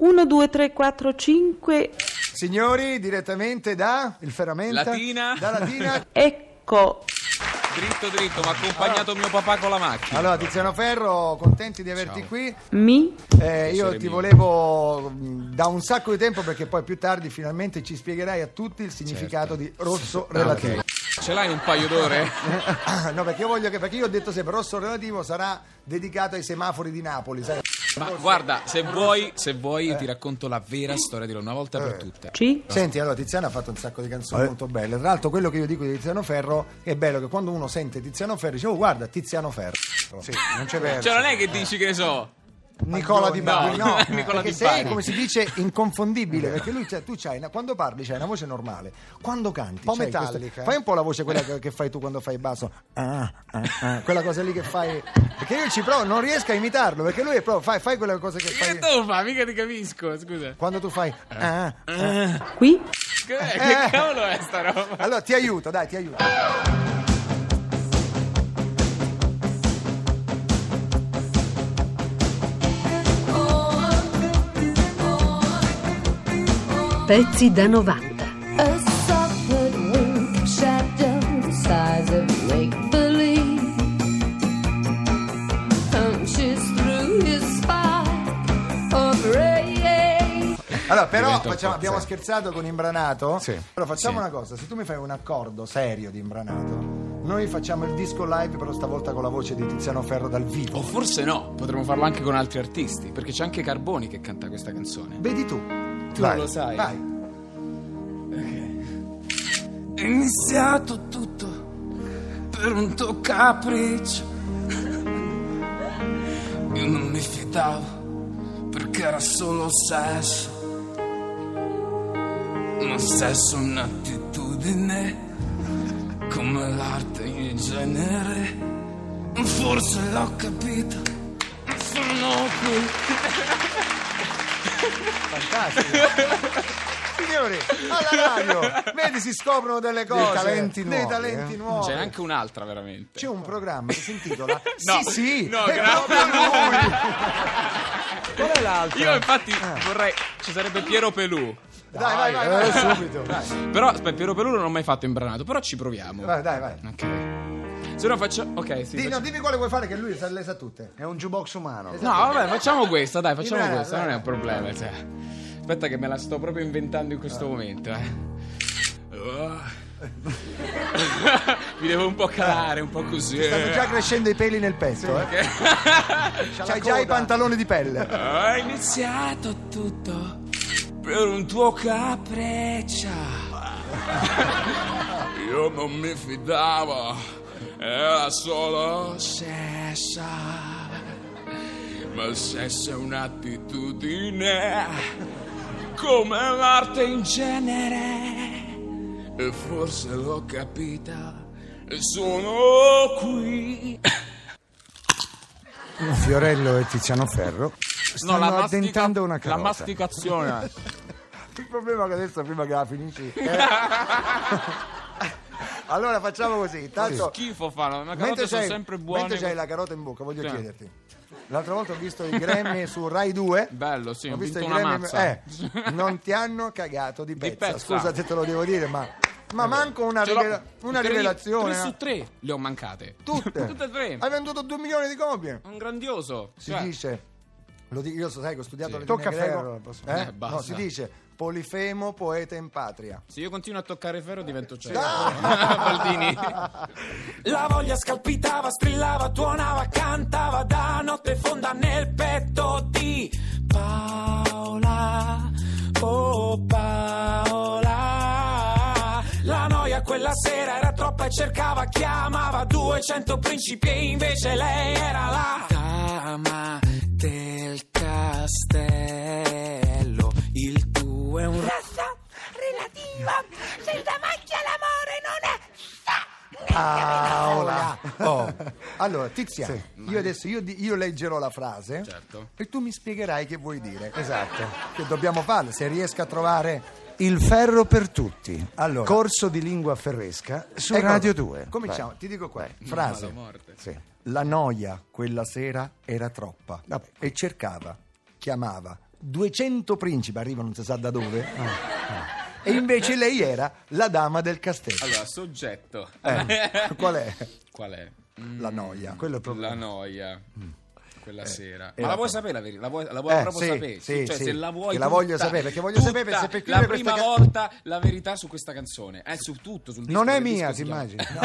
1, 2, 3, 4, 5. Signori, direttamente da il ferramenta Latina. Da Latina. Ecco. Dritto dritto, mi ha accompagnato mio papà con la macchina. Allora, Tiziano Ferro, contenti di averti Ciao. qui. Mi. Eh, io ti mio. volevo da un sacco di tempo perché poi più tardi finalmente ci spiegherai a tutti il significato di rosso Ah, relativo. ok. Ce l'hai un paio d'ore? no, perché io voglio che perché io ho detto sempre rosso relativo sarà dedicato ai semafori di Napoli, sai? Ma guarda, se vuoi, se vuoi io ti racconto la vera storia di una volta per tutte. C. Senti, allora Tiziano ha fatto un sacco di canzoni molto belle. Tra l'altro, quello che io dico di Tiziano Ferro è bello che quando uno sente Tiziano Ferro dice: Oh, guarda, Tiziano Ferro. Sì, non c'è verso. Cioè non è che dici che ne so. Nicola Di Bari, No, no, Nicola Di sei, Bari. come si dice, inconfondibile. Perché lui, cioè, tu c'hai, una- quando parli, c'hai una voce normale. Quando canti, po' c'hai metallica, questo- eh. fai un po' la voce quella che, che fai tu quando fai il basso. Ah, ah, ah, quella cosa lì che fai. Perché io ci provo, non riesco a imitarlo. Perché lui è proprio, fai, fai quella cosa che Che fai. devo fare? Mica ti capisco, scusa. Quando tu fai. ah, ah. Qui. Che, che cavolo è sta roba? Allora ti aiuto, dai, ti aiuto. Spike of ray. Allora, però facciamo- abbiamo scherzato con Imbranato. Sì. Allora facciamo Sì. una cosa: se tu mi fai un accordo serio di Imbranato, noi facciamo il disco live, però stavolta con la voce di Tiziano Ferro dal vivo. O forse no, potremmo farlo anche con altri artisti, perché c'è anche Carboni che canta questa canzone. Vedi tu. Tu Vai, lo sai. Vai. È iniziato tutto per un tuo capriccio. Io non mi fidavo perché era solo sesso. Ma sesso è un'attitudine come l'arte in genere. Forse l'ho capito. Sono qui. Fantastico. Signori, alla radio, vedi, si scoprono delle cose. talenti dei nuovi, talenti eh. nuovi. C'è anche un'altra veramente. C'è un programma che si intitola No, Sì, sì, no, è grazie. proprio lui. Qual è l'altro? Io infatti vorrei... Ci sarebbe Piero Pelù. Dai, vai, vai, vai. Eh, subito. Però, aspetta, Piero Pelù non l'ho mai fatto imbranato, però ci proviamo. Vai, dai, vai. Ok. Se no faccio... Ok, sì. Di- faccio- no, dimmi quale vuoi fare che lui le sa tutte. È un jukebox umano. No, vabbè, facciamo questa, dai, facciamo Dai, questa, dai. non è un problema. cioè. Aspetta che me la sto proprio inventando in questo momento, eh. Mi devo un po' calare, un po' così. Stanno già crescendo i peli nel petto, eh. C'hai già i pantaloni di pelle. È iniziato tutto per un tuo capriccio. Io non mi fidavo, solo sesso. Ma il sesso è un'attitudine, come l'arte in genere. E forse l'ho capita, e sono qui. Fiorello e Tiziano Ferro stanno No, la, mastica- addentando una la carota. masticazione. Il problema è che adesso prima che la finisci. eh. allora facciamo così. Intanto, Schifo fanno, ma mentre carote sono c'hai, sempre buone. mentre c'hai la carota in bocca, voglio Sì. chiederti. L'altra volta ho visto i Grammy su Rai 2. Bello, sì, ho, visto vinto i una Grammy- mazza. eh, non ti hanno cagato di pezza. pezza. Scusa se te lo devo dire, ma, ma manco una, Ce l'ho- rivela- una tre- rivelazione. Tre eh. su tre le ho mancate. Tutte. Tutte e tre. Hai venduto 2 milioni di copie. Un grandioso. Si Cioè, dice, lo dico, io so, sai che ho studiato Sì. le Tocca greco, ferro, eh? Eh, basta. No, si dice Polifemo, poeta in patria. Se io continuo a toccare ferro divento cieco. Baldini. La voglia scalpitava, strillava, tuonava, cantava da notte fonda nel petto di Paola. Oh Paola. La noia quella sera era troppa e cercava, chiamava 200 principi e invece lei era la dama del castello. Relativa, senza macchia l'amore non è Paola. Oh. Allora, Tiziano, io adesso io, di- io leggerò la frase Certo. e tu mi spiegherai che vuoi dire. Esatto. Che dobbiamo farlo, se riesco a trovare... Il ferro per tutti. Allora. Corso di lingua ferresca su Ecco, Radio 2. Cominciamo, ti dico qua. Frase. Sì. La noia quella sera era troppa Vabbè. e cercava, chiamava 200 principi arrivano non si sa da dove. E invece lei era la dama del castello. Allora, soggetto. Eh, qual è? Qual è? Mm, La noia, quello è il problema. La noia. Quella sera. e Ma la la vuoi sapere la verità? La vuoi, la vuoi Eh, proprio sì, sapere? sì, cioè, sì. se la vuoi Che la voglio sapere, perché voglio sapere se per la prima ca- volta la verità su questa canzone. È su tutto, sul disco. Non è mia, ti immagini? No.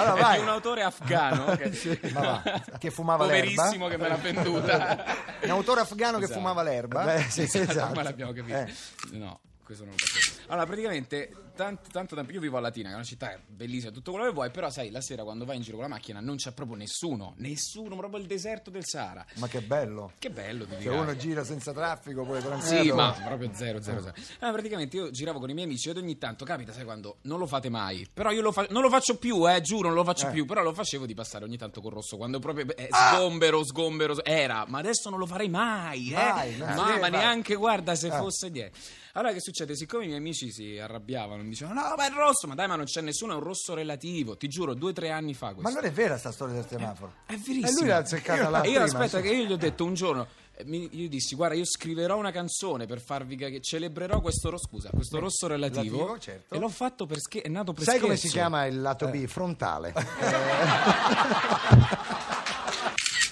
Allora, è vai. di un autore afgano che, Ma va, che fumava l'erba. poverissimo che me l'ha venduta. Un autore afgano che Esatto. fumava l'erba. Beh, sì, Esatto, ma l'abbiamo capito. Eh. No, questo non lo faccio. Allora, praticamente, tanto, tanto tempo. Io vivo a Latina, che è una città bellissima, tutto quello che vuoi, però sai, la sera quando vai in giro con la macchina non c'è proprio nessuno. Nessuno, proprio il deserto del Sahara. Ma che bello. Che bello, ti Se dirai. uno gira senza traffico, poi tranquillo. Sì, ma proprio zero, zero, zero. Allora, praticamente io giravo con i miei amici ed ogni tanto capita, sai quando non lo fate mai, però io lo fa- non lo faccio più, eh, giuro, non lo faccio Eh. più, però lo facevo di passare ogni tanto col rosso quando proprio eh, Ah! sgombero, sgombero, era, ma adesso non lo farei mai, eh. Mai, si ma, deve ma neanche guarda se Eh. fosse dietro. Allora che succede? Siccome i miei amici si arrabbiavano, mi dicevano "No, ma è rosso, ma dai, ma non c'è nessuno, è un rosso relativo". Ti giuro, due o tre anni fa questo. Ma allora è vera sta storia del semaforo? È verissimo. E lui l'ha azzeccata là E io prima, aspetta che io gli ho detto un giorno eh, mi- io dissi guarda io scriverò una canzone per farvi che celebrerò questo rosso scusa questo rosso relativo, relativo, certo. e l'ho fatto perché è nato per Sai come scherzo. si chiama il lato B? Frontale.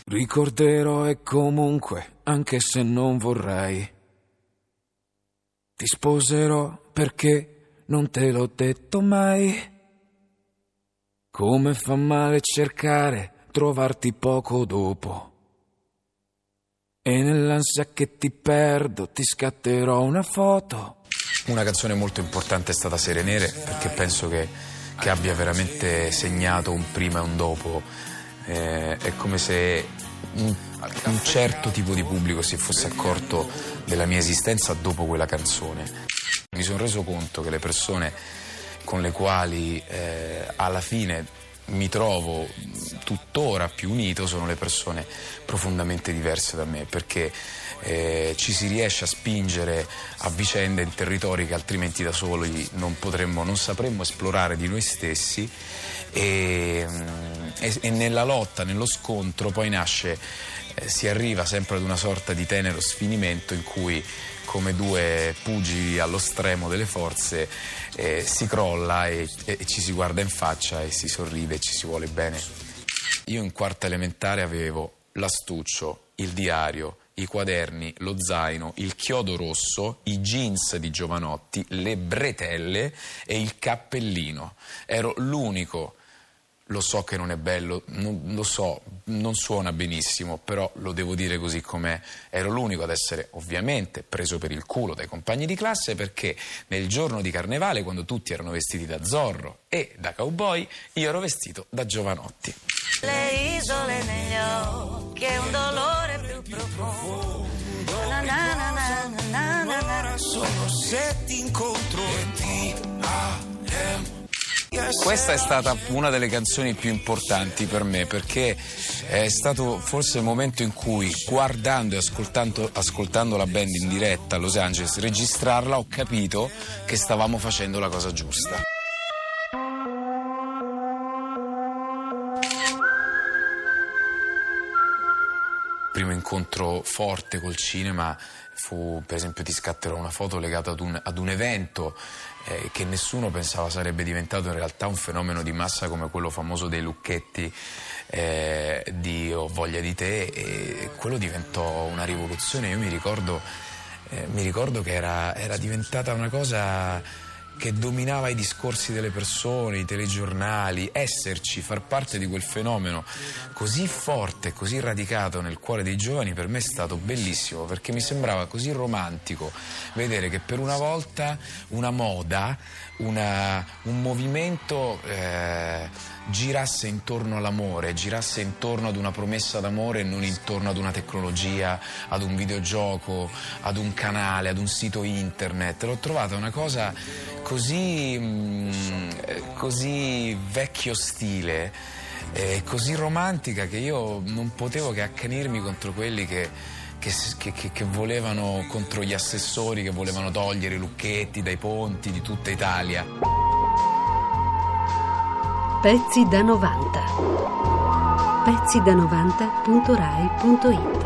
Ricorderò e comunque, anche se non vorrei, ti sposerò perché non te l'ho detto mai. Come fa male cercare, trovarti poco dopo. E nell'ansia che ti perdo ti scatterò una foto. Una canzone molto importante è stata Sere Nere perché penso che, che abbia veramente segnato un prima e un dopo. Eh, è come se un, un certo tipo di pubblico si fosse accorto della mia esistenza dopo quella canzone. Mi sono reso conto che le persone con le quali eh, alla fine mi trovo tuttora più unito sono le persone profondamente diverse da me perché eh, ci si riesce a spingere a vicenda in territori che altrimenti da soli non potremmo, non sapremmo esplorare di noi stessi. E, mh, e- e nella lotta, nello scontro poi nasce, eh, si arriva sempre ad una sorta di tenero sfinimento in cui come due pugili allo stremo delle forze eh, si crolla e, e ci si guarda in faccia e si sorride e ci si vuole bene. Io in quarta elementare avevo l'astuccio, il diario, i quaderni, lo zaino, il chiodo rosso, i jeans di Giovanotti, le bretelle e il cappellino. Ero l'unico. Lo so che non è bello, non- lo so, non suona benissimo, però lo devo dire così com'è. Ero l'unico ad essere ovviamente preso per il culo dai compagni di classe perché nel giorno di carnevale, quando tutti erano vestiti da Zorro e da cowboy, io ero vestito da Giovanotti. le isole negli occhi e un dolore più profondo. Na na na na na na na na. Solo se ti incontro e ti amo. Questa è stata una delle canzoni più importanti per me perché è stato forse il momento in cui guardando e ascoltando, ascoltando la band in diretta a Los Angeles, registrarla, ho capito che stavamo facendo la cosa giusta. primo incontro forte col cinema fu, per esempio, ti scatterò una foto legata ad un, ad un evento eh, che nessuno pensava sarebbe diventato in realtà un fenomeno di massa come quello famoso dei lucchetti eh, di Ho voglia di te e quello diventò una rivoluzione. Io mi ricordo, eh, mi ricordo che era, era diventata una cosa che dominava i discorsi delle persone, i telegiornali, esserci, far parte di quel fenomeno così forte, così radicato nel cuore dei giovani per me è stato bellissimo perché mi sembrava così romantico vedere che per una volta una moda, una- un movimento eh, girasse intorno all'amore, girasse intorno ad una promessa d'amore e non intorno ad una tecnologia, ad un videogioco, ad un canale, ad un sito internet. L'ho trovata una cosa così, mm, eh, così vecchio stile, eh, così romantica che io non potevo che accanirmi contro quelli che, che che- che volevano, contro gli assessori che volevano togliere i lucchetti dai ponti di tutta Italia. Pezzi da 90. Pezzi da 90.rai.it